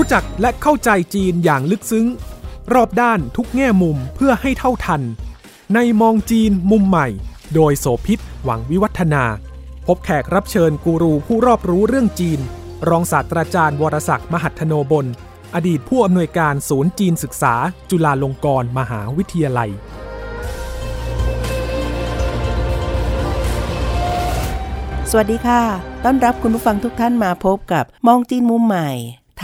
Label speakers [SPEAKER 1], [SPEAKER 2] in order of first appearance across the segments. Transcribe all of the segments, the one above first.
[SPEAKER 1] รู้จักและเข้าใจจีนอย่างลึกซึ้ง รอบด้านทุกแง่มุมเพื่อให้เท่าทัน ในมองจีนมุมใหม่ โดยโสพิษหวังวิวัฒนา พบแขกรับเชิญกูรูผู้รอบรู้เรื่องจีน รองศาสตราจารย์วรศักดิ์มหัทโนบล อดีตผู้อำนวยการศูนย์จีนศึกษา จุฬาลงกรณ์มหาวิทยาลัย
[SPEAKER 2] สวัสดีค่ะ ต้อนรับคุณผู้ฟังทุกท่านมาพบกับมองจีนมุมใหม่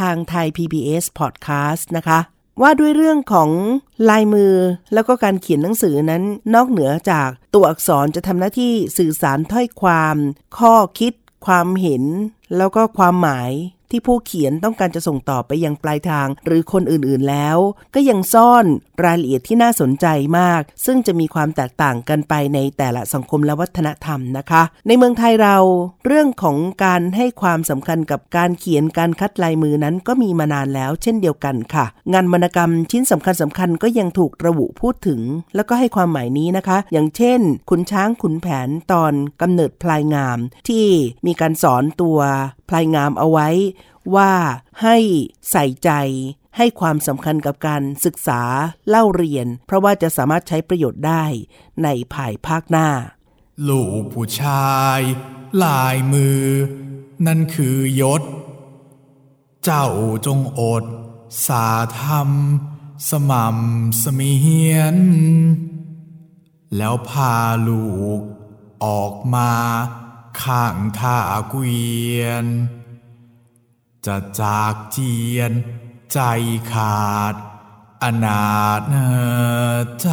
[SPEAKER 2] ทางไทย PBS Podcast นะคะ ว่าด้วยเรื่องของลายมือแล้วก็การเขียนหนังสือนั้น นอกเหนือจากตัวอักษรจะทำหน้าที่สื่อสารถ้อยความ ข้อคิด ความเห็น แล้วก็ความหมาย ที่ผู้เขียนต้องการจะส่งต่อไปยังปลายทาง หรือคนอื่นๆแล้ว ก็ยังซ่อนรายละเอียดที่น่าสนใจมาก ซึ่งจะมีความแตกต่างกันไปในแต่ละสังคมและวัฒนธรรมนะคะ ในเมืองไทยเราเรื่องของการให้ความสำคัญกับการเขียนการคัดลายมือนั้นก็มีมานานแล้ว เช่นเดียวกันค่ะ งานวรรณกรรมชิ้นสำคัญสำคัญก็ยังถูกระบุพูดถึง แล้วก็ให้ความหมายนี้นะคะ อย่างเช่น ขุนช้างขุนแผนตอนกำเนิดพลายงาม ที่มีการสอนตัวพลายงามเอาไว้ ว่าให้ใส่ใจให้ความสำคัญกับการศึกษาเล่าเรียน เพราะว่าจะสามารถใช้ประโยชน์ได้ในภายภาคหน้า
[SPEAKER 3] ลูกผู้ชายลายมือ นั่นคือยศ เจ้าจงอด สาธรรม สม่ำเสมียน แล้วพาลูกออกมาข้างท่าเกวียน จะจากเจียน ใจขาด อนาถใจ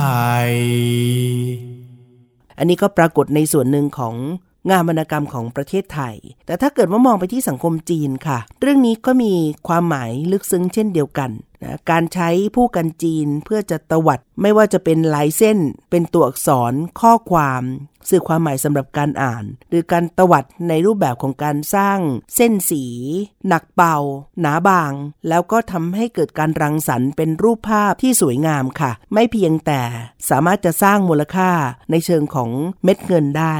[SPEAKER 2] อันนี้ก็ปรากฏในส่วนหนึ่งของ งานวรรณกรรมของประเทศไทย แต่ถ้าเกิดว่ามองไปที่สังคมจีนค่ะ เรื่องนี้ก็มีความหมายลึกซึ้งเช่นเดียวกันนะการใช้ผู้กันจีนเพื่อจะตวัด ไม่ว่าจะเป็นลายเส้น เป็นตัวอักษรข้อความ สื่อความหมายสำหรับการอ่าน หรือการตวัดในรูปแบบของการสร้าง เส้นสี หนักเบาหนาบาง แล้วก็ทำให้เกิดการรังสรรค์เป็นรูปภาพที่สวยงามค่ะ ไม่เพียงแต่สามารถจะสร้างมูลค่าในเชิงของเม็ดเงินได้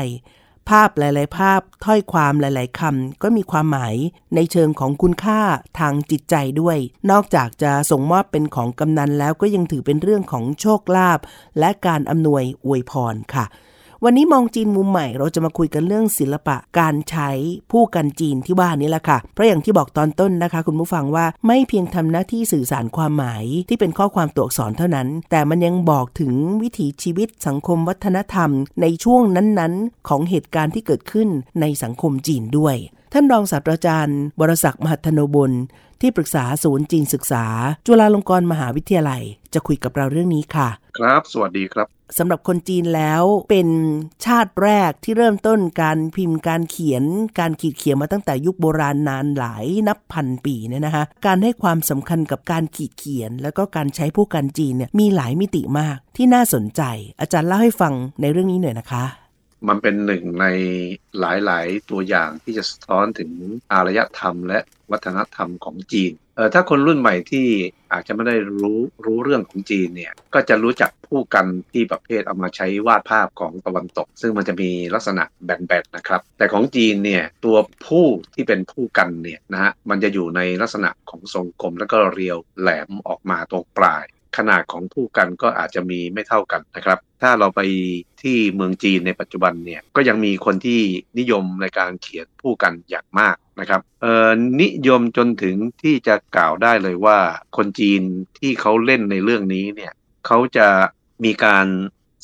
[SPEAKER 2] ภาพหลาย ๆ ภาพถ้อยความหลาย ๆคำก็มีความหมายในเชิงของคุณค่าทางจิตใจด้วย นอกจากจะส่งมอบเป็นของกำนันแล้วก็ยังถือเป็นเรื่องของโชคลาภและการอำนวยอวยพรค่ะ วันนี้มองจีนมุมใหม่เราจะมาคุยกันเรื่องศิลปะการใช้ผู้กันจีนที่ว่านี้แหละค่ะ เพราะอย่างที่บอกตอนต้นนะคะ คุณผู้ฟังว่าไม่เพียงทำหน้าที่สื่อสารความหมายที่เป็นข้อความตัวอักษรเท่านั้น แต่มันยังบอกถึงวิถีชีวิตสังคมวัฒนธรรม ในช่วงนั้นๆ ของเหตุการณ์ที่เกิดขึ้นในสังคมจีนด้วย ท่านรองศาสตราจารย์ บรศักดิ์มหัทโนบลที่ปรึกษาศูนย์จีนศึกษา จุฬาลงกรณ์มหาวิทยาลัย จะคุยกับเราเรื่องนี้ค่ะ
[SPEAKER 4] ครับ สวัสดีครับ
[SPEAKER 2] สำหรับคนจีนแล้วเป็นชาติแรกที่เริ่มต้นการพิมพ์การเขียน การขีดเขียนมาตั้งแต่ยุคโบราณนานหลายนับพันปีเนี่ยนะคะการให้ความสำคัญกับการขีดเขียน แล้วก็การใช้ผู้กันจีนเนี่ยมีหลายมิติมากที่น่าสนใจ อาจารย์เล่าให้ฟังในเรื่องนี้หน่อยนะคะ
[SPEAKER 4] มันเป็นหนึ่งในหลายๆ ตัวอย่างที่จะสะท้อนถึงอารยธรรม และวัฒนธรรมของจีนเออถ้าคนรุ่นใหม่ที่อาจจะไม่ได้รู้รู้เรื่องของจีนเนี่ยก็จะรู้จักผู้กันที่ประเภทเอามาใช้วาดภาพของตะวันตก ซึ่งมันจะมีลักษณะแบนๆนะครับ แต่ของจีนเนี่ยตัวผู้ที่เป็นผู้กันเนี่ยนะฮะมันจะอยู่ในลักษณะของทรงกลมแล้วก็เรียวแหลมออกมาตรงปลาย ขนาดของผู้กันก็อาจจะมีไม่เท่ากันนะครับ ถ้าเราไปที่เมืองจีนในปัจจุบันเนี่ยก็ยังมีคนที่นิยมในการเขียนผู้กันอย่างมากนะครับเอ่อนิยมจนถึงที่จะกล่าวได้เลยว่า คนจีนที่เขาเล่นในเรื่องนี้เนี่ยเขาจะมีการ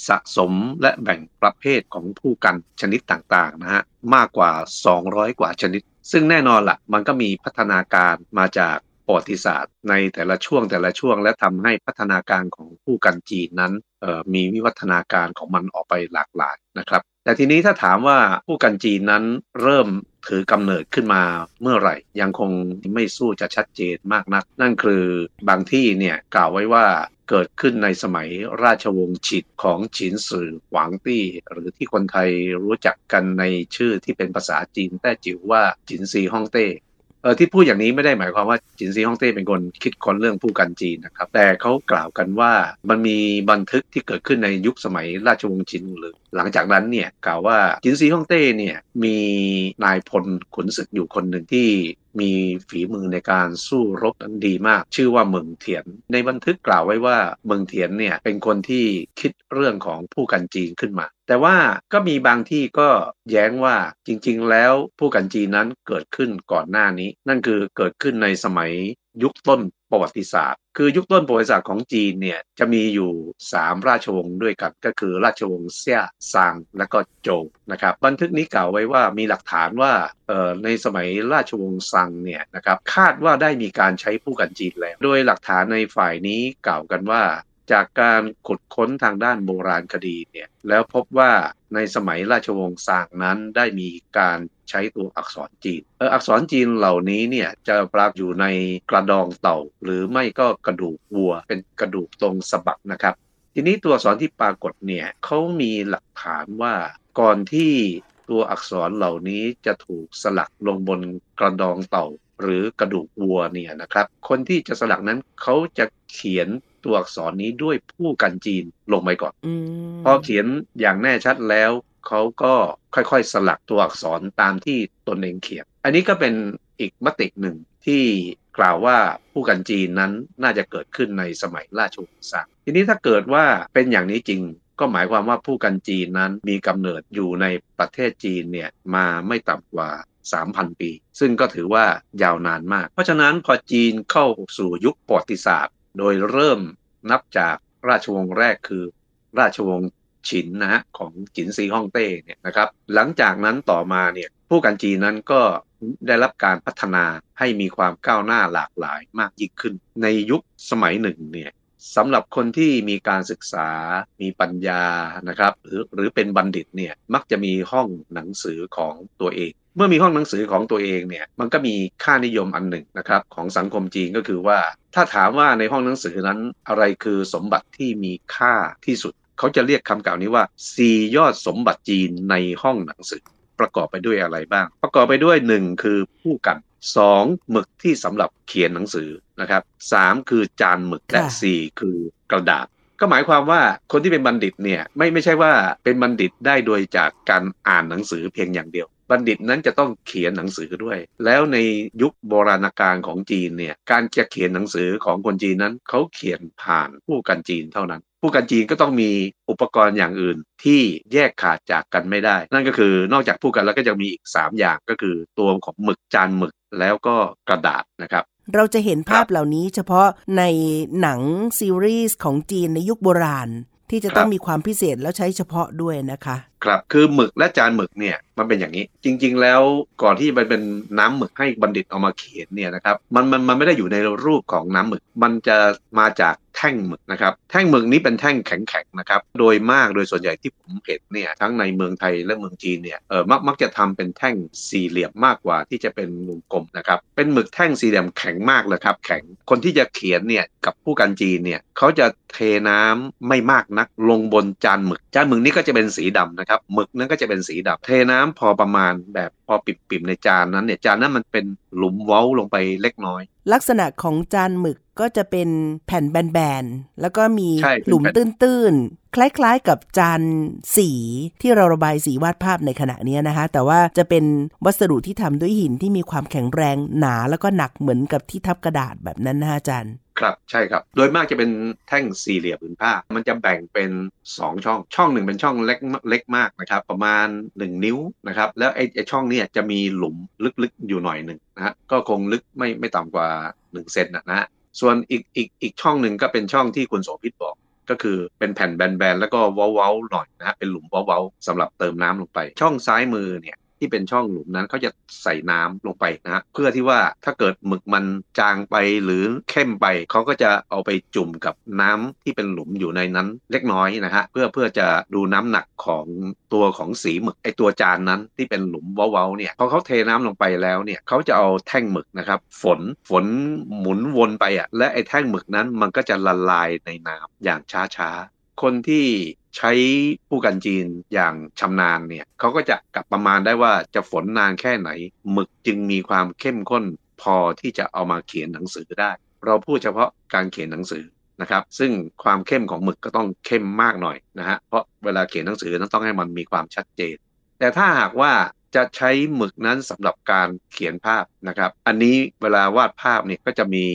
[SPEAKER 4] สะสมและแบ่งประเภทของผู้กันชนิดต่างๆนะฮะมากกว่า 200 กว่าชนิด ซึ่งแน่นอนละ่ะมันก็มีพัฒนาการมาจาก ประวัติศาสตร์ ในแต่ละช่วงแต่ละช่วง และทำให้พัฒนาการของผู้กันจีนนั้นมีวิวัฒนาการของมันออกไปหลากหลายนะครับ แต่ทีนี้ถ้าถามว่าผู้กันจีนนั้นเริ่มถือกำเนิดขึ้นมาเมื่อไหร่ ยังคงไม่สู้จะชัดเจนมากนัก นั่นคือบางที่เนี่ยกล่าวไว้ว่าเกิดขึ้นในสมัยราชวงศ์ฉิดของฉินสื่อหวางตี้ หรือที่คนไทยรู้จักกันในชื่อที่เป็นภาษาจีนแต้จิ๋วว่าฉินซีฮ่องเต้ ออที่พูดอย่างนี้ไม่ได้หมายความว่าจินซีฮ่องเต้เป็นคนคิดค้นเรื่องผู้กันจีนนะครับ แต่เขากล่าวกันว่ามันมีบันทึกที่เกิดขึ้นในยุคสมัยราชวงศ์จินหรือ หลังจากนั้นเนี่ยกล่าวว่าจินซีฮ่องเต้เนี่ยมีนายพลขุนศึกอยู่คนหนึ่งที่ มีฝีมือในการสู้รบนั้นดีมาก ชื่อว่าเมืองเถียน ในบันทึกกล่าวไว้ว่าเมืองเถียนเนี่ยเป็นคนที่คิดเรื่องของผู้กันจีนขึ้นมา แต่ว่าก็มีบางที่ก็แย้งว่าจริงๆ แล้วผู้กันจีนนั้นเกิดขึ้นก่อนหน้านี้ นั่นคือเกิดขึ้นในสมัยยุคต้น ประวัติศาสตร์ คือยุคต้นประวัติศาสตร์ของจีนเนี่ยจะมีอยู่ 3 ราชวงศ์ด้วยกัน ก็คือราชวงศ์เซี่ยซางและก็โจวนะครับบันทึกนี้กล่าวไว้ว่ามีหลักฐานว่าในสมัยราชวงศ์ซังเนี่ยนะครับคาดว่าได้มีการใช้ผู้กันจีนแล้ว โดยหลักฐานในฝ่ายนี้กล่าวกันว่า จากการขุดค้นทางด้านโบราณคดีเนี่ยแล้วพบว่าในสมัยราชวงศ์ซางนั้นได้มีการใช้ตัวอักษรจีนเอออักษรจีนเหล่านี้เนี่ยจะปรากอยู่ในกระดองเต่า หรือไม่ก็กระดูกวัว เป็นกระดูกตรงสะบักนะครับ ทีนี้ตัวอักษรที่ปรากฏเนี่ยเขามีหลักฐานว่าก่อนที่ตัวอักษรเหล่านี้จะถูกสลักลงบนกระดองเต่าหรือกระดูกวัวเนี่ยนะครับ คนที่จะสลักนั้นเขาจะเขียน ตัวอักษรนี้ด้วยผู้กันจีนลงไปก่อนอพอเขียนอย่างแน่ชัดแล้วเขาก็ค่อยๆสลักตัวอักษรตามที่ตนเองเขียน อันนี้ก็เป็นอีกมติหนึ่งที่กล่าวว่าผู้กันจีนนั้นน่าจะเกิดขึ้นในสมัยราชวงศ์ซังทีนี้ถ้าเกิดว่าเป็นอย่างนี้จริง ก็หมายความว่าผู้กันจีนนั้นมีกำเนิดอยู่ในประเทศจีนเนี่ยมาไม่ต่ำกว่า 3,000 ปี ซึ่งก็ถือว่ายาวนานมาก เพราะฉะนั้นพอจีนเข้าสู่ยุคประวัติศาสตร์ โดยเริ่มนับจากราชวงศ์แรกคือ ราชวงศ์ฉินนะฮะของจินซีฮ่องเต้เนี่ยนะครับหลังจากนั้นต่อมาเนี่ยผู้กันจีนนั้นก็ได้รับการพัฒนาให้มีความก้าวหน้าหลากหลายมากยิ่งขึ้น ในยุคสมัยหนึ่งเนี่ยสำหรับคนที่มีการศึกษา มีปัญญานะครับหรือหรือเป็นบัณฑิตเนี่ยมักจะมีห้องหนังสือของตัวเอง เมื่อมีห้องหนังสือของตัวเองเนี่ยมันก็มีค่านิยมอันหนึ่งนะครับของสังคมจีนก็คือว่า ถ้าถามว่าในห้องหนังสือนั้นอะไรคือสมบัติที่มีค่าที่สุด เขาจะเรียกคำกล่าวนี้ว่าสียอดสมบัติจีนในห้องหนังสือ ประกอบไปด้วยอะไรบ้าง ประกอบไปด้วย1คือผู้กัน 2. หมึกที่สำหรับเขียนหนังสือนะครับ 3. คือจานหมึกและ4คือกระดาษก็หมายความว่าคนที่เป็นบัณฑิตเนี่ยไม่ไม่ใช่ว่าเป็นบัณฑิตได้โดยจากการอ่านหนังสือเพียงอย่างเดียว บัณฑิตนั้นจะต้องเขียนหนังสือด้วย แล้วในยุคโบราณกาลของจีนเนี่ยการจะเขียนหนังสือของคนจีนนั้นเขาเขียนผ่านผู้กันจีนเท่านั้น ผู้กันจีนก็ต้องมีอุปกรณ์อย่างอื่นที่แยกขาดจากกันไม่ได้ นั่นก็คือนอกจากผู้กันแล้วก็จะมีอีก 3 อย่างก็คือตัวของหมึกจานหมึกแล้วก็กระดาษนะครับ
[SPEAKER 2] เราจะเห็นภาพเหล่านี้เฉพาะในหนังซีรีส์ของจีนในยุคโบราณ ที่จะต้องมีความพิเศษแล้วใช้เฉพาะด้วยนะคะ
[SPEAKER 4] ครับคือหมึกและจานหมึกเนี่ยมันเป็นอย่างนี้ จริง ๆ แล้วก่อนที่มันเป็นน้ำหมึกให้บัณฑิตเอามาเขียนเนี่ยนะครับมันมันมันไม่ได้อยู่ในรูปของน้ำหมึก มันจะมาจาก แท่งหมึกนะครับแท่งหมึกนี้เป็นแท่งแข็งๆนะครับโดยมากโดยส่วนใหญ่ที่ผมเห็นเนี่ยทั้งในเมืองไทยและเมืองจีนเนี่ยเออมักมักจะทำเป็นแท่งสี่เหลี่ยมมากกว่าที่จะเป็นวงกลมนะครับเป็นหมึกแท่งสี่เหลี่ยมแข็งมากเลยครับแข็งคนที่จะเขียนเนี่ยกับผู้กันจีนเนี่ยเขาจะเทน้ำไม่มากนัก ลงบนจานหมึกจานหมึกนี้ก็จะเป็นสีดำนะครับหมึกนั้นก็จะเป็นสีดำเทน้ำพอประมาณแบบพอปิ่มๆในจานนั้นเนี่ยจานนั้นมันเป็นหลุมเว้าลงไปเล็กน้อย
[SPEAKER 2] ลักษณะของจานหมึก ก็จะเป็นแผ่นแบนๆ แล้วก็มีหลุมตื้นๆ คล้ายๆกับจานสีที่เราระบายสีวาดภาพในขณะนี้นะคะ แต่ว่าจะเป็นวัสดุที่ทำด้วยหินที่มีความแข็งแรงหนาแล้วก็หนักเหมือนกับที่ทับกระดาษแบบนั้นนะอาจารย์
[SPEAKER 4] ครับใช่ครับ โดยมากจะเป็นแท่งสี่เหลี่ยมผืนผ้า มันจะแบ่งเป็น 2 ช่อง ช่องหนึ่งเป็นช่องเล็กเล็กมากนะครับ ประมาณ 1 นิ้วนะครับ แล้วไอ้ช่องนี้จะมีหลุมลึกๆอยู่หน่อยหนึ่งนะฮะก็คงลึกไม่ไม่ต่ำกว่า 1 เซนนะฮะ ส่วนอีกอีกอีกช่องหนึ่งก็เป็นช่องที่คุณโสภิตบอก ก็คือเป็นแผ่นแบนๆแล้วก็เว้าๆหน่อยนะฮะเป็นหลุมเว้าๆสำหรับเติมน้ำลงไป ช่องซ้ายมือเนี่ย ที่เป็นช่องหลุมนั้นเขาจะใส่น้ำลงไปนะฮะเพื่อที่ว่าถ้าเกิดหมึกมันจางไปหรือเข้มไปเขาก็จะเอาไปจุ่มกับน้ำที่เป็นหลุมอยู่ในนั้นเล็กน้อยนะฮะเพื่อเพื่อจะดูน้ำหนักของตัวของสีหมึกไอตัวจานนั้นที่เป็นหลุมเว้าๆเนี่ยพอเขาเทน้ำลงไปแล้วเนี่ยเขาจะเอาแท่งหมึกนะครับฝนฝนหมุนวนไปอะและไอแท่งหมึกนั้นมันก็จะละลายในน้ำอย่างช้าๆ คนที่ใช้ผู้กันจีนอย่างชำนาญเนี่ยเขาก็จะกลับประมาณได้ว่าจะฝนนานแค่ไหน หมึกจึงมีความเข้มข้นพอที่จะเอามาเขียนหนังสือได้ เราพูดเฉพาะการเขียนหนังสือนะครับ ซึ่งความเข้มของหมึกก็ต้องเข้มมากหน่อยนะฮะเพราะเวลาเขียนหนังสือต้องให้มันมีความชัดเจน แต่ถ้าหากว่า จะใช้หมึกนั้นสำหรับการเขียนภาพนะครับ อันนี้เวลาวาดภาพเนี่ยก็จะมี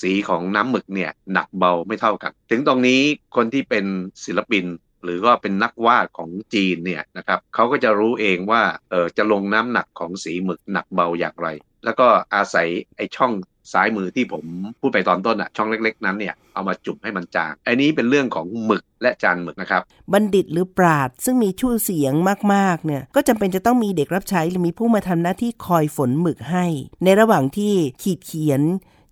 [SPEAKER 4] สีของน้ำหมึกเนี่ยหนักเบาไม่เท่ากัน ถึงตรงนี้คนที่เป็นศิลปินหรือว่าเป็นนักวาดของจีนเนี่ยนะครับเขาก็จะรู้เองว่าเออจะลงน้ำหนักของสีหมึกหนักเบาอย่างไร แล้วก็อาศัยไอ้ช่อง ซ้ายมือที่ผมพูดไปตอนต้นอะช่องเล็ก ๆ นั้นเนี่ยเอามาจุ่มให้มันจางอันนี้เป็นเรื่องของหมึกและจานหมึกนะครับ
[SPEAKER 2] บัณฑิตหรือปราดซึ่งมีชื่อเสียงมากๆเนี่ยก็จำเป็นจะต้องมีเด็กรับใช้หรือมีผู้มาทำหน้าที่คอยฝนหมึกให้ ในระหว่างที่ขีดเขียน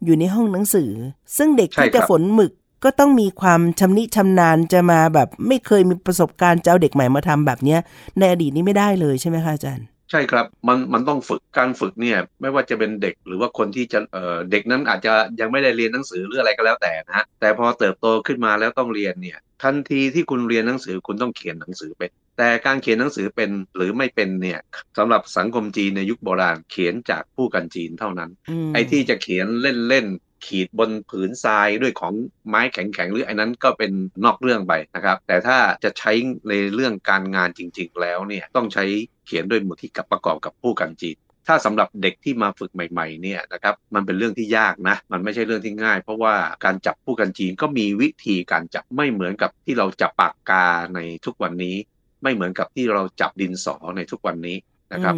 [SPEAKER 2] อยู่ในห้องหนังสือ ซึ่งเด็กที่จะฝนหมึกก็ต้องมีความชำนิชำนาญจะมาแบบไม่เคยมีประสบการณ์จะเอาเด็กใหม่มาทำแบบเนี้ยในอดีตนี้ไม่ได้เลยใช่ไหมคะอาจารย์
[SPEAKER 4] ใช่ครับมันมันต้องฝึกการฝึกเนี่ยไม่ว่าจะเป็นเด็กหรือว่าคนที่จะเอ่อเด็กนั้นอาจจะยังไม่ได้เรียนหนังสือหรืออะไรก็แล้วแต่นะฮะแต่พอเติบโตขึ้นมาแล้วต้องเรียนเนี่ยทันทีที่คุณเรียนหนังสือคุณต้องเขียนหนังสือเป็น แต่การเขียนหนังสือเป็นหรือไม่เป็นเนี่ยสำหรับสังคมจีนในยุคโบราณเขียนจากผู้กันจีนเท่านั้น
[SPEAKER 2] ม
[SPEAKER 4] ไอ้ที่จะเขียนเล่นๆขีดบนผืนทรายด้วยของไม้แข็งๆหรือไอ้นั้นก็เป็นนอกเรื่องไปนะครับ แต่ถ้าจะใช้ในเรื่องการงานจริง ๆ แล้วเนี่ยต้องใช้ เขียนด้วยมือที่กับประกอบกับผู้กันจีนถ้าสำหรับเด็กที่มาฝึกใหม่ๆเนี่ยนะครับมันเป็นเรื่องที่ยากนะ มันไม่ใช่เรื่องที่ง่าย เพราะว่าการจับผู้กันจีนก็มีวิธีการจับไม่เหมือนกับที่เราจับปากกาในทุกวันนี้ ไม่เหมือนกับที่เราจับดินสอในทุกวันนี้นะครับ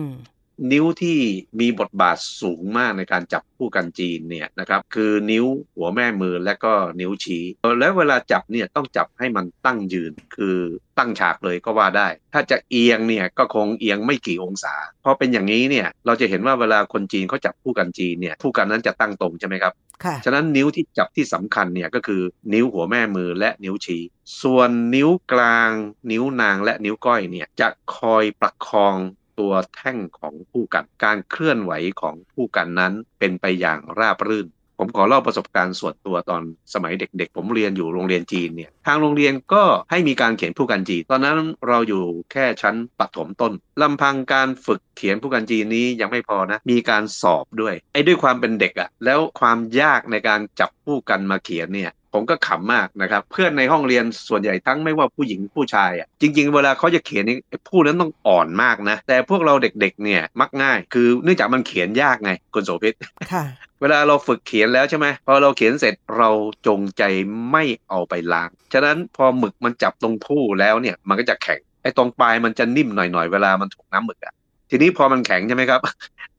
[SPEAKER 4] นิ้วที่มีบทบาทสูงมากในการจับผู้กันจีนเนี่ยนะครับคือนิ้วหัวแม่มือและก็นิ้วชี้เออแล้วเวลาจับเนี่ยต้องจับให้มันตั้งยืนคือตั้งฉากเลยก็ว่าได้ ถ้าจะเอียงเนี่ยก็คงเอียงไม่กี่องศาพอเป็นอย่างนี้เนี่ยเราจะเห็นว่าเวลาคนจีนเขาจับผู้กันจีนเนี่ยผู้กันนั้นจะตั้งตรงใช่ไหมครับ
[SPEAKER 2] ค่ะ
[SPEAKER 4] ฉะนั้นนิ้วที่จับที่สำคัญเนี่ยก็คือนิ้วหัวแม่มือและนิ้วชี้ ส่วนนิ้วกลาง นิ้วนางและนิ้วก้อยเนี่ยจะคอยประคอง ตัวแท่งของผู้กัน การเคลื่อนไหวของผู้กันนั้นเป็นไปอย่างราบรื่น ผมขอเล่าประสบการณ์ส่วนตัวตอนสมัยเด็ก ๆ ผมเรียนอยู่โรงเรียนจีนเนี่ยทางโรงเรียนก็ให้มีการเขียนผู้กันจีน ตอนนั้นเราอยู่แค่ชั้นปฐมต้นลำพังการฝึกเขียนผู้กันจีนนี้ยังไม่พอนะมีการสอบด้วยไอ้ด้วยความเป็นเด็กอะแล้วความยากในการจับผู้กันมาเขียนเนี่ย ผมก็ขำมากนะครับ เพื่อนในห้องเรียนส่วนใหญ่ทั้งไม่ว่าผู้หญิงผู้ชายอะจริง ๆ เวลาเขาจะเขียนนี่ไอ้ผู้นั้นต้องอ่อนมากนะ แต่พวกเราเด็กๆเนี่ยมักง่าย คือเนื่องจากมันเขียนยากไงคุณโสภิต
[SPEAKER 2] ค่ะ
[SPEAKER 4] เวลาเราฝึกเขียนแล้วใช่ไหมพอเราเขียนเสร็จเราจงใจไม่เอาไปล้าง ฉะนั้นพอหมึกมันจับตรงผู้แล้วเนี่ยมันก็จะแข็งไอ้ตรงปลายมันจะนิ่มหน่อยๆเวลามันถูกน้ำหมึกอะทีนี้พอมันแข็งใช่ไหมครับ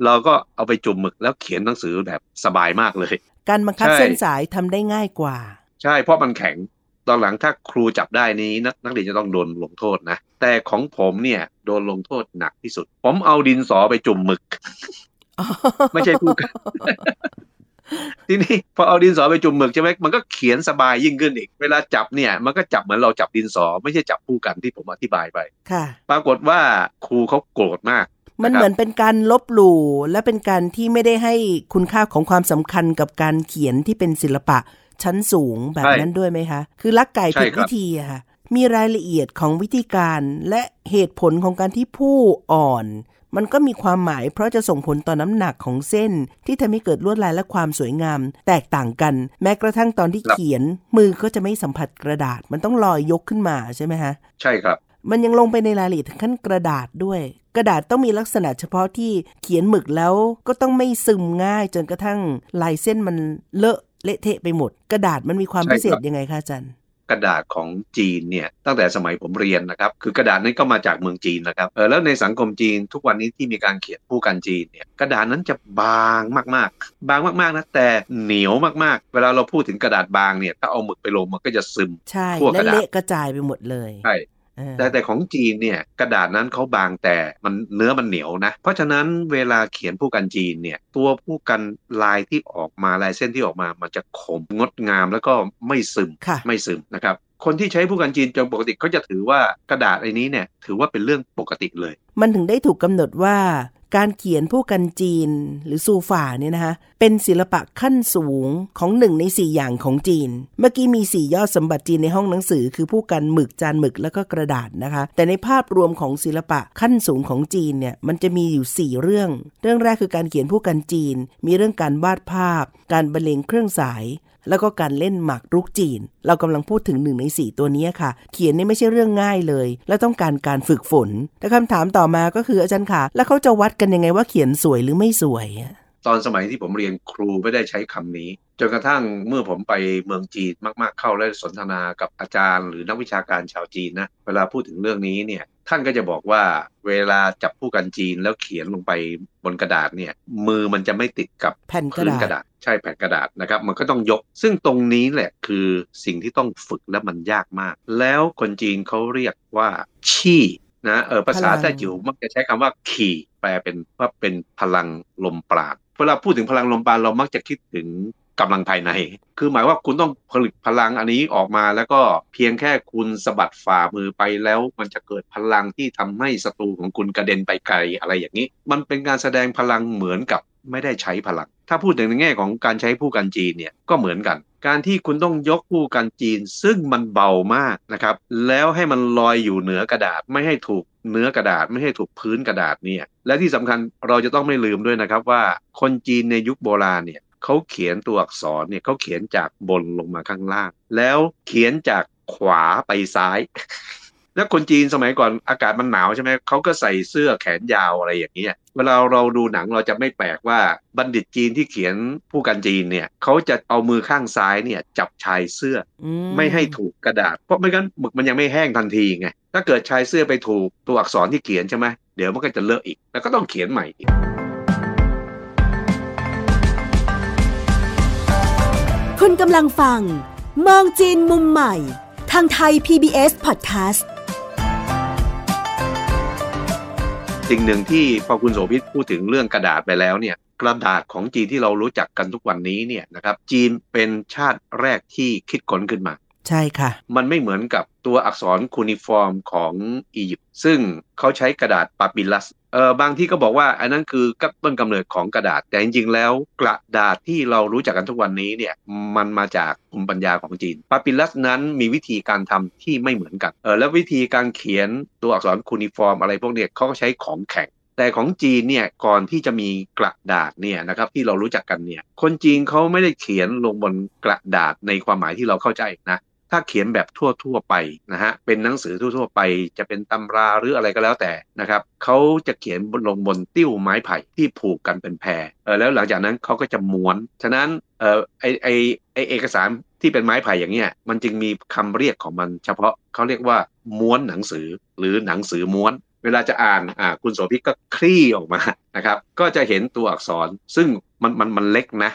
[SPEAKER 4] เราก็เอาไปจุ่มหมึกแล้วเขียนหนังสือแบบสบายมากเลย
[SPEAKER 2] การบังคับ
[SPEAKER 4] ใช่
[SPEAKER 2] เส้นสายทำได้ง่ายกว่า
[SPEAKER 4] ใช่เพราะมันแข็งตอนหลังถ้าครูจับได้นี้นักนักเรียนจะต้องโดนลงโทษนะแต่ของผมเนี่ยโดนลงโทษหนักที่สุด ผมเอาดินสอไปจุ่มหมึก ไม่ใช่ผู้กันทีนี้พอเอาดินสอไปจุ่มหมึกใช่ไหมมันก็เขียนสบายยิ่งขึ้นอีก เวลาจับเนี่ย มันก็จับเหมือนเราจับดินสอ ไม่ใช่จับผู้กันที่ผมอธิบายไป
[SPEAKER 2] ค่ะ
[SPEAKER 4] ปรากฏว่าครูเขาโกรธมาก
[SPEAKER 2] มัน
[SPEAKER 4] นะครับ
[SPEAKER 2] เหมือนเป็นการลบหลู่และเป็นการที่ไม่ได้ให้คุณค่าของความสำคัญกับการเขียนที่เป็นศิลปะ ชั้นสูงแบบ
[SPEAKER 4] ใช่
[SPEAKER 2] นั้นด้วยไหมคะ คือลักไก่
[SPEAKER 4] ใช่
[SPEAKER 2] ผิด
[SPEAKER 4] ครับ
[SPEAKER 2] วิธีอะค่ะ มีรายละเอียดของวิธีการและเหตุผลของการที่ผู้อ่อน มันก็มีความหมายเพราะจะส่งผลต่อน้ำหนักของเส้น ที่ทำให้เกิดลวดลายและความสวยงาม แตกต่างกัน แม้กระทั่งตอนที่
[SPEAKER 4] ครับ
[SPEAKER 2] เขียน มือก็จะไม่สัมผัสกระดาษ มันต้องลอยยกขึ้นมาใช่ไหมคะ
[SPEAKER 4] ใช่ครับ
[SPEAKER 2] มันยังลงไปในรายละเอียดถึงขั้นกระดาษด้วย กระดาษต้องมีลักษณะเฉพาะที่เขียนหมึกแล้วก็ต้องไม่ซึมง่ายจนกระทั่งลายเส้นมันเลอะ เละเทะไปหมด กระดาษมันมีความ
[SPEAKER 4] ใช่
[SPEAKER 2] พิเศษ
[SPEAKER 4] ครับ
[SPEAKER 2] ยังไงคะอาจารย์
[SPEAKER 4] กระดาษของจีนเนี่ยตั้งแต่สมัยผมเรียนนะครับ คือกระดาษนั้นก็มาจากเมืองจีนนะครับเออแล้วในสังคมจีนทุกวันนี้ที่มีการเขียนผู้กันจีนเนี่ยกระดาษนั้นจะบางมากๆ บางมากๆนะแต่เหนียวมากๆ เวลาเราพูดถึงกระดาษบางเนี่ยถ้าเอาหมึกไปลงมันก็จะซึม
[SPEAKER 2] ใช่
[SPEAKER 4] ทั่วก
[SPEAKER 2] และ
[SPEAKER 4] ระดาษ
[SPEAKER 2] เละกระจายไปหมดเลย
[SPEAKER 4] ใช่
[SPEAKER 2] เออ
[SPEAKER 4] แต่แต่ของจีนเนี่ยกระดาษนั้นเขาบางแต่มันเนื้อมันเหนียวนะ เพราะฉะนั้นเวลาเขียนผู้กันจีนเนี่ยตัวผู้กันลายที่ออกมาลายเส้นที่ออกมามันจะคมงดงามแล้วก็ไม่ซึม
[SPEAKER 2] ค่ะ
[SPEAKER 4] ไม่ซึมนะครับคนที่ใช้ผู้กันจีนจนปกติเขาจะถือว่ากระดาษไอ้นี้เนี่ยถือว่าเป็นเรื่องปกติเลย
[SPEAKER 2] มันถึงได้ถูกกำหนดว่า การเขียนผู้กันจีนหรือซูฝ่าเนี่ยนะคะเป็นศิลปะขั้นสูงของหนึ่งในสี่อย่างของจีน เมื่อกี้มีสี่ยอดสมบัติจีนในห้องหนังสือ คือผู้กันหมึกจานหมึกแล้วก็กระดาษนะคะ แต่ในภาพรวมของศิลปะขั้นสูงของจีนเนี่ยมันจะมีอยู่สี่เรื่อง เรื่องแรกคือการเขียนผู้กันจีน มีเรื่องการวาดภาพ การบรรเลงเครื่องสาย แล้วก็การเล่นหมากรุกจีน เรากำลังพูดถึงหนึ่งในสี่ตัวนี้ค่ะ เขียนนี่ไม่ใช่เรื่องง่ายเลย และต้องการการฝึกฝน แต่คำถามต่อมาก็คืออาจารย์ค่ะ แล้วเขาจะวัดกันยังไงว่าเขียนสวยหรือไม่สวย
[SPEAKER 4] ตอนสมัยที่ผมเรียนครูไม่ได้ใช้คำนี้ จนกระทั่งเมื่อผมไปเมืองจีนมาก ๆ เข้าและสนทนากับอาจารย์ หรือนักวิชาการชาวจีนนะเวลาพูดถึงเรื่องนี้เนี่ยท่านก็จะบอกว่าเวลาจับผู้กันจีนแล้วเขียนลงไปบนกระดาษเนี่ยมือมันจะไม่ติดกับ
[SPEAKER 2] แผ่นกระ
[SPEAKER 4] พื้น
[SPEAKER 2] ดาษ
[SPEAKER 4] กระดาษ ใช่แผ่นกระดาษนะครับ มันก็ต้องยก ซึ่งตรงนี้แหละคือสิ่งที่ต้องฝึกและมันยากมาก แล้วคนจีนเขาเรียกว่าชี่นะเออภาษา
[SPEAKER 2] พลัง
[SPEAKER 4] แต้จิ๋วมักจะใช้คำว่าขี่แปลเป็นว่าเป็นพลังลมปราณเวลาพูดถึงพลังลมปราณเรามักจะคิดถึง กำลังภายใน คือหมายว่าคุณต้องผลิตพลังอันนี้ออกมา แล้วก็เพียงแค่คุณสะบัดฝ่ามือไปแล้ว มันจะเกิดพลังที่ทำให้ศัตรูของคุณกระเด็นไปไกลอะไรอย่างนี้ มันเป็นการแสดงพลังเหมือนกับไม่ได้ใช้พลัง ถ้าพูดถึงในแง่ของการใช้ผู้กันจีนเนี่ยก็เหมือนกัน การที่คุณต้องยกผู้กันจีน ซึ่งมันเบามากนะครับ แล้วให้มันลอยอยู่เหนือกระดาษไม่ให้ถูกเนื้อกระดาษไม่ให้ถูกพื้นกระดาษเนี่ย และที่สำคัญเราจะต้องไม่ลืมด้วยนะครับว่าคนจีนในยุคโบราณเนี่ย เขาเขียนตัวอักษรเนี่ยเขาเขียนจากบนลงมาข้างล่าง แล้วเขียนจากขวาไปซ้าย แล้วคนจีนสมัยก่อนอากาศมันหนาวใช่ไหมเขาก็ใส่เสื้อแขนยาวอะไรอย่างเงี้ยเวลาเราดูหนังเราจะไม่แปลกว่าบัณฑิตจีนที่เขียนผู้กันจีนเนี่ยเขาจะเอามือข้างซ้ายเนี่ยจับชายเสื้อ
[SPEAKER 2] อื
[SPEAKER 4] ไม่ให้ถูกกระดาษ เพราะไม่งั้นหมึกมันยังไม่แห้งทันทีไงถ้าเกิดชายเสื้อไปถูกตัวอักษรที่เขียนใช่ไหมเดี๋ยวมันก็จะเลอะอีกแล้วก็ต้องเขียนใหม่อีก
[SPEAKER 5] คุณกำลังฟัง มองจีนมุมใหม่ ทางไทย PBS Podcast
[SPEAKER 4] สิ่งหนึ่งที่พอคุณโสภิตพูดถึงเรื่องกระดาษไปแล้วเนี่ยกระดาษของจีนที่เรารู้จักกันทุกวันนี้เนี่ยนะครับจีนเป็นชาติแรกที่คิดค้นขึ้นมา
[SPEAKER 2] ใช่ค่ะ
[SPEAKER 4] มันไม่เหมือนกับตัวอักษรคูนิฟอร์มของอียิปต์ซึ่งเขาใช้กระดาษปาปิลัส เออบางที่ก็บอกว่าอันนั้นคือต้นกำเนิดของกระดาษ แต่จริงๆแล้วกระดาษที่เรารู้จักกันทุกวันนี้เนี่ยมันมาจากภูมิปัญญาของจีนปาปิรุสนั้นมีวิธีการทำที่ไม่เหมือนกันเออแล้ววิธีการเขียนตัวอักษร cuneiform อะไรพวกเนี้ยเขาก็ใช้ของแข็งแต่ของจีนเนี่ยก่อนที่จะมีกระดาษเนี่ยนะครับที่เรารู้จักกันเนี่ยคนจีนเขาไม่ได้เขียนลงบนกระดาษในความหมายที่เราเข้าใจนะ ถ้าเขียนแบบทั่วๆไปนะฮะเป็นหนังสือทั่วๆไป จะเป็นตำราหรืออะไรก็แล้วแต่นะครับเขาจะเขียนบนลงบนติ้วไม้ไผ่ที่ผูกกันเป็นแพรเออแล้วหลังจากนั้นเขาก็จะม้วน ฉะนั้นเออไอไอไอเอกสารที่เป็นไม้ไผ่อย่างเงี้ยมันจึงมีคำเรียกของมันเฉพาะเขาเรียกว่าม้วนหนังสือหรือหนังสือม้วน เวลาจะอ่านอ่าคุณโสภิตก็คลี่ออกมานะครับก็จะเห็นตัวอักษรซึ่งมันมันมันเล็กนะ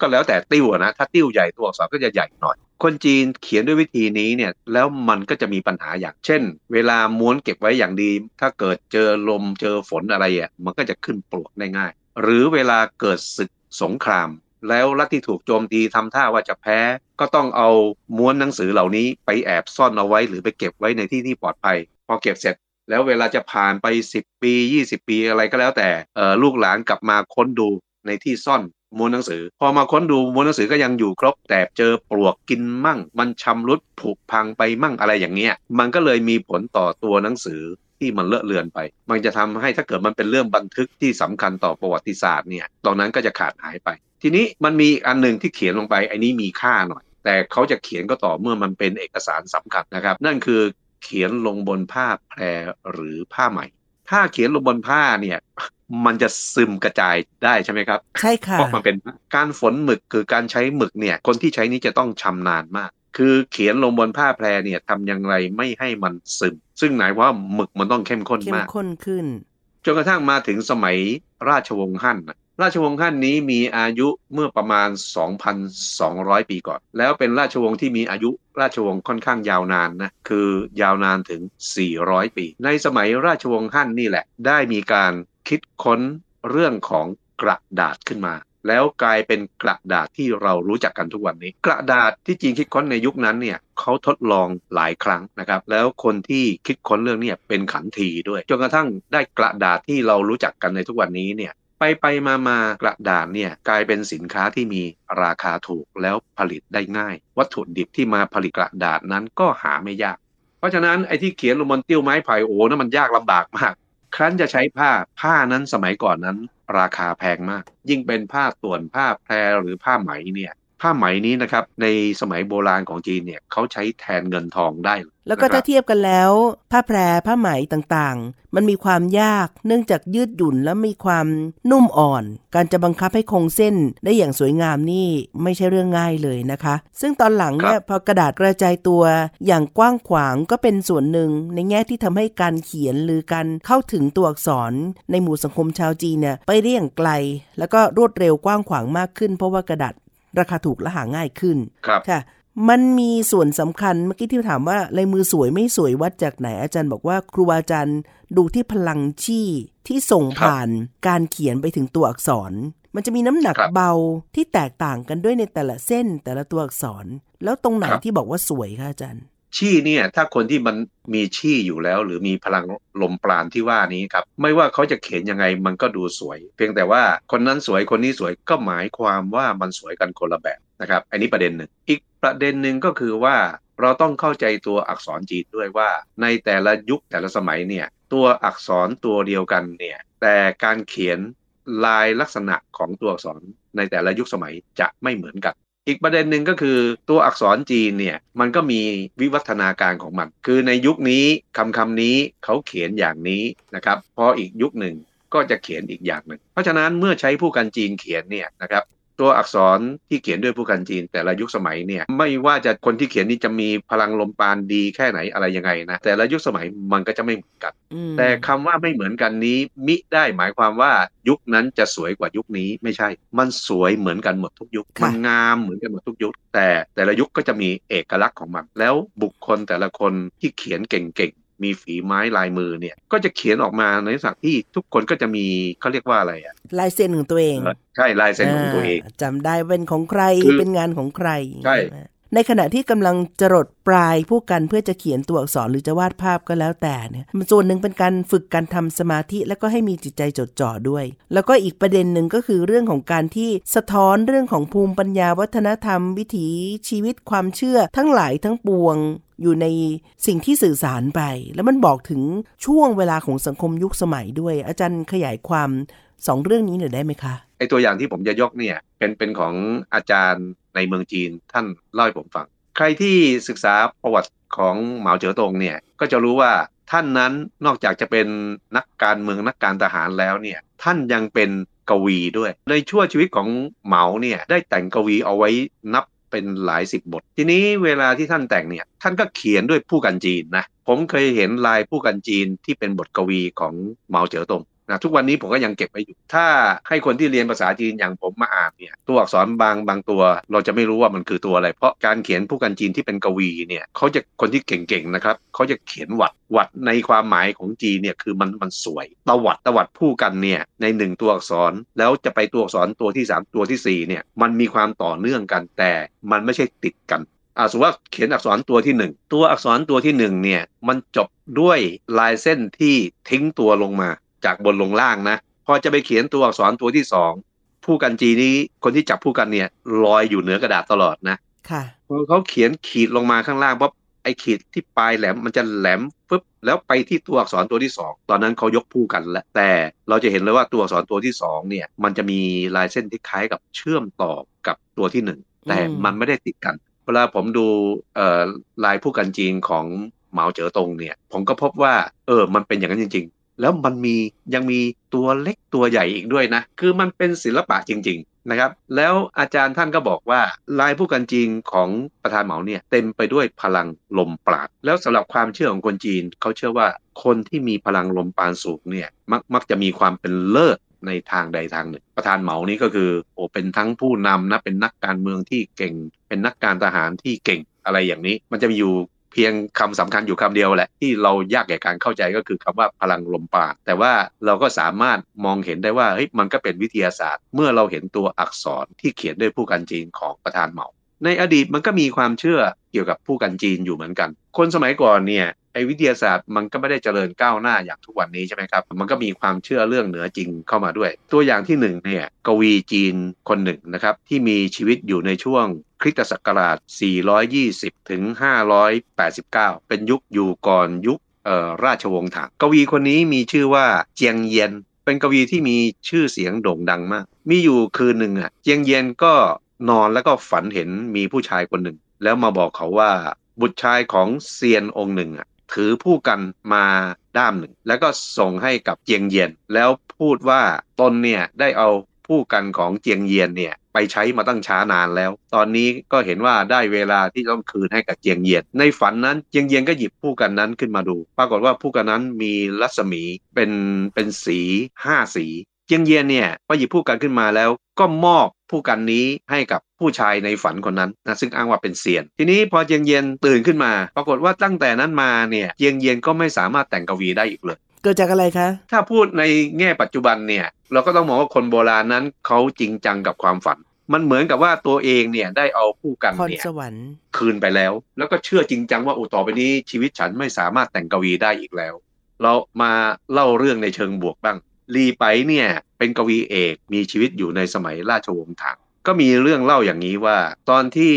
[SPEAKER 4] ก็แล้วแต่ติ้วนะถ้าติ้วใหญ่ตัวอักษรก็จะใหญ่หน่อย คนจีนเขียนด้วยวิธีนี้เนี่ยแล้วมันก็จะมีปัญหาอย่างเช่น เวลาม้วนเก็บไว้อย่างดี ถ้าเกิดเจอลมเจอฝนอะไรอะมันก็จะขึ้นปลวกได้ง่าย หรือเวลาเกิดศึกสงคราม แล้วรัฐที่ถูกโจมตีทำท่าว่าจะแพ้ ก็ต้องเอาม้วนหนังสือเหล่านี้ไปแอบซ่อนเอาไว้ หรือไปเก็บไว้ในที่ที่ปลอดภัย พอเก็บเสร็จ แล้วเวลาจะผ่านไป 10 ปี 20 ปีอะไรก็แล้วแต่เออลูกหลานกลับมาค้นดูในที่ซ่อน ม้วนหนังสือ พอมาค้นดูม้วนหนังสือก็ยังอยู่ครบ แต่เจอปลวกกินมั่ง มันชำรุดผุพังไปมั่งอะไรอย่างเงี้ย มันก็เลยมีผลต่อตัวหนังสือที่มันเลอะเลือนไป มันจะทำให้ถ้าเกิดมันเป็นเรื่องบันทึกที่สำคัญต่อประวัติศาสตร์เนี่ยตรงนั้นก็จะขาดหายไป ทีนี้มันมีอันหนึ่งที่เขียนลงไปไอ้นี้มีค่าหน่อย แต่เขาจะเขียนก็ต่อเมื่อมันเป็นเอกสารสำคัญนะครับ นั่นคือเขียนลงบนผ้าแพรหรือผ้าไหม ถ้าเขียนลงบนผ้าเนี่ยมันจะซึมกระจายได้ใช่ไหมครับ
[SPEAKER 2] ใช่ค่ะ
[SPEAKER 4] เพราะมันเป็นการฝนหมึกคือการใช้หมึกเนี่ยคนที่ใช้นี้จะต้องชำนาญมาก คือเขียนลงบนผ้าแพรเนี่ยทำอย่างไรไม่ให้มันซึม ซึ่งหมายความว่าหมึกมันต้องเข้มข้น
[SPEAKER 2] เข้ม
[SPEAKER 4] มาก
[SPEAKER 2] ข้นขึ้น
[SPEAKER 4] จนกระทั่งมาถึงสมัยราชวงศ์ฮั่นน่ะ ราชวงศ์ฮั่นนี้มีอายุเมื่อประมาณ 2,200 ปีก่อน แล้วเป็นราชวงศ์ที่มีอายุราชวงศ์ค่อนข้างยาวนานนะ คือยาวนานถึง 400 ปี ในสมัยราชวงศ์ฮั่นนี่แหละ ได้มีการคิดค้นเรื่องของกระดาษขึ้นมา แล้วกลายเป็นกระดาษที่เรารู้จักกันทุกวันนี้ กระดาษที่จีนคิดค้นในยุคนั้นเนี่ยเขาทดลองหลายครั้งนะครับ แล้วคนที่คิดค้นเรื่องนี้เป็นขันทีด้วยจนกระทั่งได้กระดาษที่เรารู้จักกันในทุกวันนี้เนี่ย ไปไปมามากระดาษเนี่ยกลายเป็นสินค้าที่มีราคาถูกแล้วผลิตได้ง่าย วัตถุดิบที่มาผลิตกระดาษนั้นก็หาไม่ยาก เพราะฉะนั้นไอ้ที่เขียนลงบนติ้วไม้ไผ่โอ้นั่นมันยากลำบากมาก ครั้นจะใช้ผ้าผ้านั้นสมัยก่อนนั้น ราคาแพงมาก ยิ่งเป็นผ้าต่วนผ้าแพรหรือผ้าไหมเนี่ย ผ้าไหมนี้นะครับในสมัยโบราณของจีนเนี่ยเขาใช้แทนเงินทองได้
[SPEAKER 2] แล้วก็ถ้าเทียบกันแล้ว ผ้าแพรผ้าไหมต่างๆ มันมีความยากเนื่องจากยืดหยุ่นและมีความนุ่มอ่อน การจะบังคับให้คงเส้นได้อย่างสวยงามนี่ไม่ใช่เรื่องง่ายเลยนะคะ ซึ่งตอนหลังเนี่ยพอกระดาษกระจายตัวอย่างกว้างขวางก็เป็นส่วนหนึ่ง ในแง่ที่ทำให้การเขียนหรือการเข้าถึงตัวอักษร ในหมู่สังคมชาวจีนเนี่ยไปได้อย่างไกล แล้วก็รวดเร็วกว้างขวางมากขึ้น เพราะว่ากระดาษ ราคาถูกและหาง่ายขึ้น
[SPEAKER 4] ครับ
[SPEAKER 2] ค่ะ มันมีส่วนสำคัญเมื่อกี้ที่ถามว่าลายมือสวยไม่สวยวัดจากไหนอาจารย์บอกว่าครูอาจารย์ดูที่พลังชี่ที่ส่งผ่านการเขียนไปถึงตัวอักษร มันจะมีน้ำหนัก
[SPEAKER 4] ครับ
[SPEAKER 2] เบาที่แตกต่างกันด้วยในแต่ละเส้นแต่ละตัวอักษร แล้วตรงไหน
[SPEAKER 4] ครับ
[SPEAKER 2] ที่บอกว่าสวยคะอาจารย์
[SPEAKER 4] ชี่เนี่ย ถ้าคนที่มันมีชี่อยู่แล้ว หรือมีพลังลมปราณที่ว่านี้ครับ ไม่ว่าเขาจะเขียนยังไงมันก็ดูสวย เพียงแต่ว่าคนนั้นสวยคนนี้สวยก็หมายความว่ามันสวยกันคนละแบบนะครับ อันนี้ประเด็นหนึ่งอีกประเด็นหนึ่งก็คือว่าเราต้องเข้าใจตัวอักษรจีนด้วยว่า ในแต่ละยุคแต่ละสมัยเนี่ยตัวอักษรตัวเดียวกันเนี่ยแต่การเขียนลายลักษณะของตัวอักษรในแต่ละยุคสมัยจะไม่เหมือนกัน อีกประเด็นหนึ่งก็คือตัวอักษรจีนเนี่ยมันก็มีวิวัฒนาการของมัน คือในยุคนี้คำคำนี้เขาเขียนอย่างนี้นะครับพออีกยุคหนึ่งก็จะเขียนอีกอย่างหนึ่ง เพราะฉะนั้นเมื่อใช้ผู้กันจีนเขียนเนี่ยนะครับ ตัวอักษรที่เขียนด้วยผู้กันจีน แต่ละยุคสมัยเนี่ยไม่ว่าจะคนที่เขียนนี่จะมีพลังลมปราณดีแค่ไหนอะไรยังไงนะแต่ละยุคสมัยมันก็จะไม่เหมือนกัน
[SPEAKER 2] อืม
[SPEAKER 4] แต่คำว่าไม่เหมือนกันนี้มิได้หมายความว่ายุคนั้นจะสวยกว่ายุคนี้ไม่ใช่ มันสวยเหมือนกันหมดทุกยุค
[SPEAKER 2] ค่ะ
[SPEAKER 4] มันงามเหมือนกันหมดทุกยุค แต่แต่ละยุคก็จะมีเอกลักษณ์ของมัน แล้วบุคคลแต่ละคนที่เขียนเก่งๆ มีฝีไม้ลายมือเนี่ย ก็จะเขียนออกมาในลักษณะที่ทุกคนก็จะมีเขาเรียกว่าอะไรอะ
[SPEAKER 2] ลายเส้นของตัวเอง
[SPEAKER 4] ใช่ลายเซ็นของตัวเองา
[SPEAKER 2] จำได้เป็นของใคร
[SPEAKER 4] คือ
[SPEAKER 2] เป็นงานของใคร
[SPEAKER 4] ใช่
[SPEAKER 2] ไหมในขณะที่กำลังจรดปลายผู้กันเพื่อจะเขียนตัวอักษรหรือจะวาดภาพก็แล้วแต่เนี่ยมันส่วนหนึ่งเป็นการฝึกการทำสมาธิแล้วก็ให้มีจิตใจจดจ่อด้วย แล้วก็อีกประเด็นหนึ่งก็คือเรื่องของการที่สะท้อนเรื่องของภูมิปัญญาวัฒนธรรม วิถีชีวิตความเชื่อทั้งหลายทั้งปวง อยู่ในสิ่งที่สื่อสารไป แล้วมันบอกถึงช่วงเวลาของสังคมยุคสมัยด้วย อาจารย์ขยายความสองเรื่องนี้หน่อยได้ไหมคะ
[SPEAKER 4] ไอตัวอย่างที่ผมจะยกเนี่ยเป็นเป็นของอาจารย์ในเมืองจีนท่านเล่าให้ผมฟัง ใครที่ศึกษาประวัติของเหมาเจ๋อตงเนี่ยก็จะรู้ว่าท่านนั้นนอกจากจะเป็นนักการเมืองนักการทหารแล้วเนี่ยท่านยังเป็นกวีด้วย ในช่วงชีวิตของเหมาเนี่ยได้แต่งกวีเอาไว้นับ เป็นหลายสิบบท ทีนี้เวลาที่ท่านแต่งเนี่ย ท่านก็เขียนด้วยผู้กันจีนนะ ผมเคยเห็นลายผู้กันจีนที่เป็นบทกวีของเหมาเจ๋อตง นะทุกวันนี้ผมก็ยังเก็บไว้อยู่ ถ้าให้คนที่เรียนภาษาจีนอย่างผมมาอ่านเนี่ยตัวอักษรบางบางตัว เราจะไม่รู้ว่ามันคือตัวอะไร เพราะการเขียนผู้กันจีนที่เป็นกวีเนี่ยเขาจะคนที่เก่งๆนะครับเขาจะเขียนหวัดหวัดในความหมายของจีนเนี่ยคือมันมันสวยตวัดตวัดผู้กันเนี่ยในหนึ่งตัวอักษรแล้วจะไปตัวอักษรตัวที่สามตัวที่สี่เนี่ยมันมีความต่อเนื่องกันแต่มันไม่ใช่ติดกันอ่าสมมติว่าเขียนอักษรตัวที่หนึ่งตัวอักษรตัวที่หนึ่งเนี่ยมันจบด้วยลายเส้นที่ทิ้งตัวลงมา จากบนลงล่างนะพอจะไปเขียนตัวอักษรตัวที่สองผู้กันจีนี้คนที่จับผู้กันเนี่ยลอยอยู่เหนือกระดาษตลอดนะ
[SPEAKER 2] ค่ะ
[SPEAKER 4] พอเขาเขียนขีดลงมาข้างล่างปั๊บไอ้ขีดที่ปลายแหลมมันจะแหลมปุ๊บแล้วไปที่ตัวอักษรตัวที่สองตอนนั้นเขายกผู้กันแล้วแต่เราจะเห็นเลยว่าตัวอักษรตัวที่สองเนี่ยมันจะมีลายเส้นที่คล้ายกับเชื่อมต่อกับตัวที่หนึ่งแต่
[SPEAKER 2] อืม
[SPEAKER 4] มันไม่ได้ติดกัน เวลาผมดูเอ่อลายผู้กันจีนของเหมาเจ๋อตงเนี่ย ผมก็พบว่าเออมันเป็นอย่างนั้นจริงๆ แล้วมันมียังมีตัวเล็กตัวใหญ่อีกด้วยนะ คือมันเป็นศิลปะจริง ๆ นะครับ แล้วอาจารย์ท่านก็บอกว่า ลายผู้กันจีนของประธานเหมาเนี่ยเต็มไปด้วยพลังลมปราด แล้วสำหรับความเชื่อของคนจีนเขาเชื่อว่าคนที่มีพลังลมปราณสูงเนี่ยมักมักจะมีความเป็นเลิศในทางใดทางหนึ่ง ประธานเหมานี่ก็คือโอ้เป็นทั้งผู้นำนะเป็นนักการเมืองที่เก่ง เป็นนักการทหารที่เก่งอะไรอย่างนี้ มันจะมีอยู่ พียงคำสำคัญอยู่คำเดียวแหละ ที่เรายากแก่การเข้าใจก็คือคำว่าพลังลมปราณแต่ว่าเราก็สามารถมองเห็นได้ว่าเฮ้ยมันก็เป็นวิทยาศาสตร์ เมื่อเราเห็นตัวอักษรที่เขียนด้วยผู้กันจีนของประธานเหมา ในอดีตมันก็มีความเชื่อเกี่ยวกับผู้กันจีนอยู่เหมือนกัน คนสมัยก่อนเนี่ยไอ้วิทยาศาสตร์มันก็ไม่ได้เจริญก้าวหน้าอย่างทุกวันนี้ใช่ไหมครับ มันก็มีความเชื่อเรื่องเหนือจริงเข้ามาด้วย ตัวอย่างที่หนึ่งเนี่ยกวีจีนคนหนึ่งนะครับ ที่มีชีวิตอยู่ในช่วงคริสตศักราช 420 ถึง 589 เป็นยุคอยู่ก่อนยุคราชวงศ์ถังกวีคนนี้มีชื่อว่าเจียงเยียน เป็นกวีที่มีชื่อเสียงโด่งดังมาก มีอยู่คืนหนึ่งอะเจียงเยียนก็ นอนแล้วก็ฝันเห็นมีผู้ชายคนหนึ่ง แล้วมาบอกเขาว่า บุตรชายของเซียนองค์หนึ่งอะถือผู้กันมาด้ามหนึ่ง แล้วก็ส่งให้กับเจียงเยียน แล้วพูดว่าตนเนี่ยได้เอาผู้กันของเจียงเยียนเนี่ยไปใช้มาตั้งช้านานแล้ว ตอนนี้ก็เห็นว่าได้เวลาที่ต้องคืนให้กับเจียงเยียน ในฝันนั้นเจียงเยียนก็หยิบผู้กันนั้นขึ้นมาดู ปรากฏว่าผู้กันนั้นมีรัศมีเป็นเป็นสีห้าสี เจียงเยียนเนี่ยพอหยิบผู้กันขึ้นมาแล้วก็มอบ ผู้กันนี้ให้กับผู้ชายในฝันคนนั้นนะซึ่งอ้างว่าเป็นเซียน ทีนี้พอเจียงเยียนตื่นขึ้นมา ปรากฏว่าตั้งแต่นั้นมาเนี่ยเจียงเยียนก็ไม่สามารถแต่งกวีได้อีกเลย
[SPEAKER 2] เกิดจากอะไรคะ
[SPEAKER 4] ถ้าพูดในแง่ปัจจุบันเนี่ยเราก็ต้องมองว่าคนโบราณนั้นเขาจริงจังกับความฝัน มันเหมือนกับว่าตัวเองเนี่ยได้เอาผู้กัน
[SPEAKER 2] พร
[SPEAKER 4] เนี่ย
[SPEAKER 2] สวรรค์
[SPEAKER 4] คืนไปแล้ว แล้วก็เชื่อจริงจังว่าอุต่อไปนี้ชีวิตฉันไม่สามารถแต่งกวีได้อีกแล้ว เรามาเล่าเรื่องในเชิงบวกบ้างลีไปเนี่ย เป็นกวีเอกมีชีวิตอยู่ในสมัยราชวงศ์ถัง ก็มีเรื่องเล่าอย่างนี้ว่า ตอนที่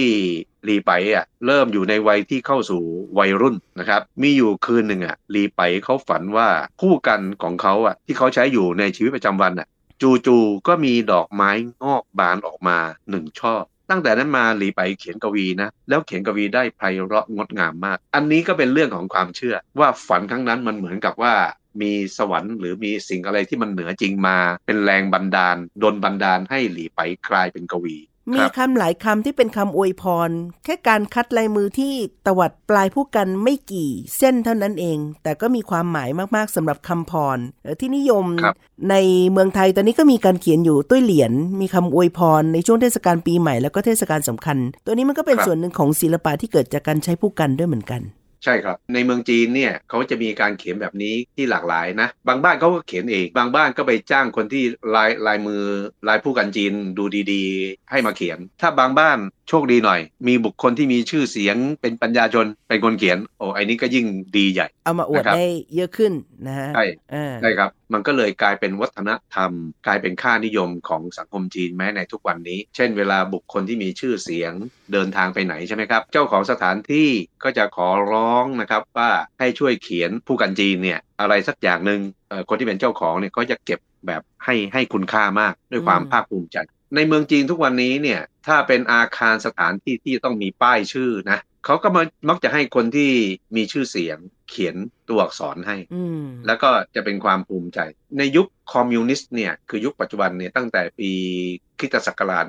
[SPEAKER 4] ลีไปอะเริ่มอยู่ในวัยที่เข้าสู่วัยรุ่นนะครับมีอยู่คืนหนึ่งอะลีไปเขาฝันว่าคู่กันของเขาอะที่เขาใช้อยู่ในชีวิตประจำวันอะจู่ๆก็มีดอกไม้งอกบานออกมาหนึ่งช่อตั้งแต่นั้นมาหลีไปเขียนกวีนะ แล้วเขียนกวีได้ไพเราะงดงามมาก อันนี้ก็เป็นเรื่องของความเชื่อว่าฝันครั้งนั้นมันเหมือนกับว่า มีสวรรค์หรือมีสิ่งอะไรที่มันเหนือจริงมา เป็นแรงบันดาลดนบันดาลให้หลีไปกลายเป็นกวี
[SPEAKER 2] มี
[SPEAKER 4] ครับ
[SPEAKER 2] คำหลายคำที่เป็นคำอวยพร แค่การคัดลายมือที่ตวัดปลายผู้กันไม่กี่เส้นเท่านั้นเอง แต่ก็มีความหมายมากๆสำหรับคำพรเอ่อที่นิยม
[SPEAKER 4] ครับ
[SPEAKER 2] ในเมืองไทยตอนนี้ก็มีการเขียนอยู่ตุ้ยเหรียญมีคำอวยพร ในช่วงเทศกาลปีใหม่แล้วก็เทศกาลสำคัญ ตัวนี้มันก็เป็น
[SPEAKER 4] ครับ
[SPEAKER 2] ส่วนหนึ่งของศิลปะที่เกิดจากการใช้ผู้กันด้วยเหมือนกัน
[SPEAKER 4] ใช่ครับ ในเมืองจีนเนี่ยเขาจะมีการเขียนแบบนี้ที่หลากหลายนะ บางบ้านเขาก็เขียนเองบางบ้านก็ไปจ้างคนที่ลายลายมือลายผู้กันจีนดูดีๆ ให้มาเขียน ถ้าบางบ้านโชคดีหน่อย มีบุคคลที่มีชื่อเสียงเป็นปัญญาชนเป็นคนเขียน โอ้ไอ้นี้ก็ยิ่งดีใหญ่
[SPEAKER 2] เอามาอวด
[SPEAKER 4] นะครับ
[SPEAKER 2] ได้เยอะขึ้นนะฮะ
[SPEAKER 4] ใช่
[SPEAKER 2] อ่า
[SPEAKER 4] ใช่ครับ มันก็เลยกลายเป็นวัฒนธรรม กลายเป็นค่านิยมของสังคมจีนแม้ในทุกวันนี้ เช่นเวลาบุคคลที่มีชื่อเสียงเดินทางไปไหนใช่ไหมครับ เจ้าของสถานที่ก็จะขอร้องนะครับว่าให้ช่วยเขียนผู้กันจีนเนี่ยอะไรสักอย่างหนึ่งเอ่อคนที่เป็นเจ้าของเนี่ยก็จะเก็บแบบให้ให้คุณค่ามากด้วยความ
[SPEAKER 2] อืม
[SPEAKER 4] ภาคภูมิใจในเมืองจีนทุกวันนี้เนี่ยถ้าเป็นอาคารสถานที่ที่ต้องมีป้ายชื่อนะเขาก็มามักจะให้คนที่มีชื่อเสียง เขียนตัวอักษรให้
[SPEAKER 2] อืม
[SPEAKER 4] แล้วก็จะเป็นความภูมิใจ ในยุคคอมมิวนิสต์เนี่ย คือยุคปัจจุบันเนี่ยตั้งแต่ปีคริสตศักราช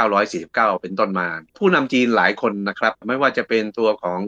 [SPEAKER 4] 1949 เป็นต้นมา ผู้นำจีนหลายคนนะครับ ไม่ว่าจะเป็นตัวของ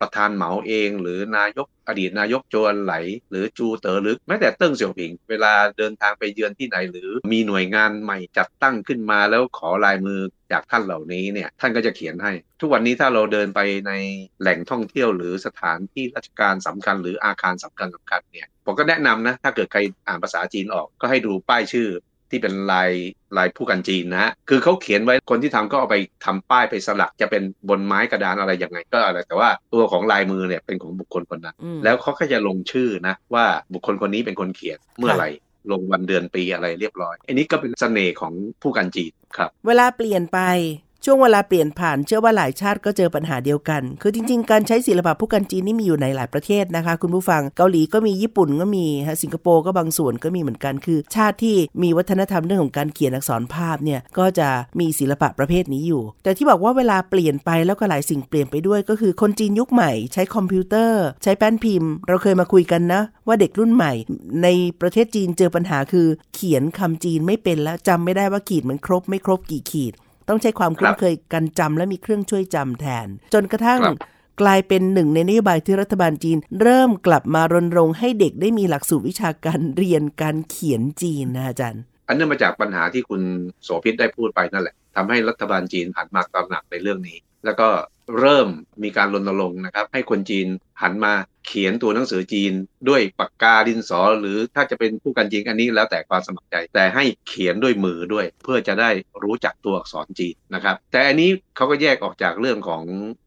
[SPEAKER 4] ประธานเหมาเอง หรือนายกอดีตนายกโจวอันไหล หรือจูเต๋อหรือแม้แต่เติ้งเสี่ยวผิง เวลาเดินทางไปเยือนที่ไหน หรือมีหน่วยงานใหม่จัดตั้งขึ้นมาแล้วขอลายมือจากท่านเหล่านี้เนี่ยท่านก็จะเขียนให้ ทุกวันนี้ถ้าเราเดินไปในแหล่งท่องเที่ยวหรือสถานที่ราชการสำคัญหรืออาคารสำคัญสำคัญเนี่ยผมก็แนะนำนะถ้าเกิดใครอ่านภาษาจีนออก ก็ให้ดูป้ายชื่อที่เป็นลายลายผู้กันจีนนะฮะคือเขาเขียนไว้คนที่ทำก็เอาไปทำป้ายไปสลักจะเป็นบนไม้กระดานอะไรยังไงก็อะไรแต่ว่าตัวของลายมือเนี่ยเป็นของบุคคลคนนั้น
[SPEAKER 2] อืม
[SPEAKER 4] แล้วเขาก็จะลงชื่อนะว่าบุคคลคนนี้เป็นคนเขียนเมื่อไหร่ลงวันเดือนปีอะไรเรียบร้อย อันนี้ก็เป็นเสน่ห์ของผู้กันจีนครับ
[SPEAKER 2] เวลาเปลี่ยนไป ช่วงเวลาเปลี่ยนผ่านเชื่อว่าหลายชาติก็เจอปัญหาเดียวกัน คือจริง ๆ การใช้ศิลปะผู้กันจีนนี่มีอยู่ในหลายประเทศนะคะ คุณผู้ฟังเกาหลีก็มีญี่ปุ่นก็มีฮะสิงคโปร์ก็บางส่วนก็มีเหมือนกัน คือ ชาติที่มีวัฒนธรรมเรื่องของการเขียนอักษรภาพเนี่ยก็จะมีศิลปะประเภทนี้อยู่ แต่ที่บอกว่าเวลาเปลี่ยนไปแล้วก็หลายสิ่งเปลี่ยนไปด้วยก็คือคนจีนยุคใหม่ ใช้คอมพิวเตอร์ ใช้แป้นพิมพ์ เราเคยมาคุยกันนะ ว่าเด็กรุ่นใหม่ ในประเทศจีนเจอปัญหาคือ เขียนคำจีนไม่เป็นแล้วจำไม่ได้ว่าขีดมันครบไม่ครบกี่ขีด ต้องใช้ความคุ้นเคยกันจำและมีเครื่องช่วยจำแทน จนกระทั่ง
[SPEAKER 4] ครับ
[SPEAKER 2] กลายเป็นหนึ่งในนโยบายที่รัฐบาลจีน เริ่มกลับมารณรงค์ให้เด็กได้มีหลักสูตรวิชาการเรียนการเขียนจีนนะอาจารย์
[SPEAKER 4] อันเนื่องมาจากปัญหาที่คุณโสภิตได้พูดไปนั่นแหละทำให้รัฐบาลจีนหันมาตระหนักในเรื่องนี้ แล้วก็เริ่มมีการรณรงค์นะครับ ให้คนจีนหันมา เขียนตัวหนังสือจีนด้วยปากกาดินสอ หรือถ้าจะเป็นผู้กันจีนอันนี้แล้วแต่ความสมัครใจ แต่ให้เขียนด้วยมือด้วย เพื่อจะได้รู้จักตัวอักษรจีนนะครับ แต่อันนี้เขาก็แยกออกจากเรื่องของ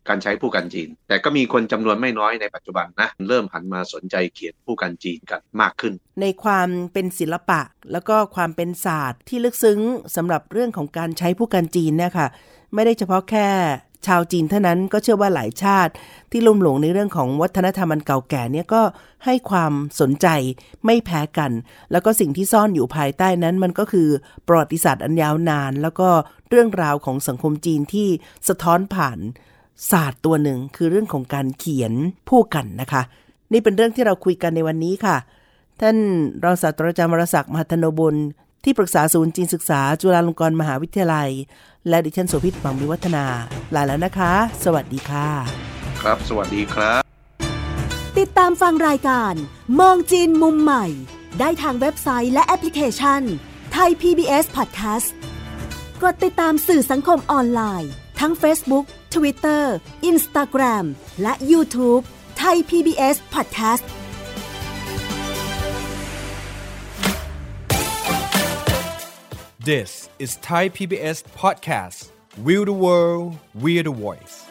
[SPEAKER 4] การใช้ผู้กันจีน แต่ก็มีคนจำนวนไม่น้อยในปัจจุบันนะเริ่มหันมาสนใจเขียนผู้กันจีนกันมากขึ้น
[SPEAKER 2] ในความเป็นศิลปะ แล้วก็ความเป็นศาสตร์ที่ลึกซึ้งสำหรับเรื่องของการใช้ผู้กันจีนเนี่ยค่ะไม่ได้เฉพาะแค่ ชาวจีนเท่านั้นก็เชื่อว่าหลายชาติ ที่ลุ่มหลงในเรื่องของวัฒนธรรมอันเก่าแก่เนี่ยก็ให้ความสนใจไม่แพ้กัน แล้วก็สิ่งที่ซ่อนอยู่ภายใต้นั้นมันก็คือประวัติศาสตร์อันยาวนาน แล้วก็เรื่องราวของสังคมจีนที่สะท้อนผ่านศาสตร์ตัวหนึ่งคือเรื่องของการเขียนผู้กันนะคะ นี่เป็นเรื่องที่เราคุยกันในวันนี้ค่ะ ท่านรองศาสตราจารย์วรศักดิ์มหัทนบุญที่ปรึกษาศูนย์จีนศึกษาจุฬาลงกรณ์มหาวิทยาลัย และดิฉันโสภิตบังมิวัฒนา ลาแล้วนะคะ สวัสดีค่ะ
[SPEAKER 4] ครับ สวัสดีครับ
[SPEAKER 5] ติดตามฟังรายการ มองจีนมุมใหม่ ได้ทางเว็บไซต์และแอปพลิเคชันไทย PBS Podcast กดติดตามสื่อสังคมออนไลน์ ทั้ง Facebook Twitter Instagram และ YouTube ไทย PBS Podcast
[SPEAKER 6] This is Thai PBS Podcast. We the world, we the voice.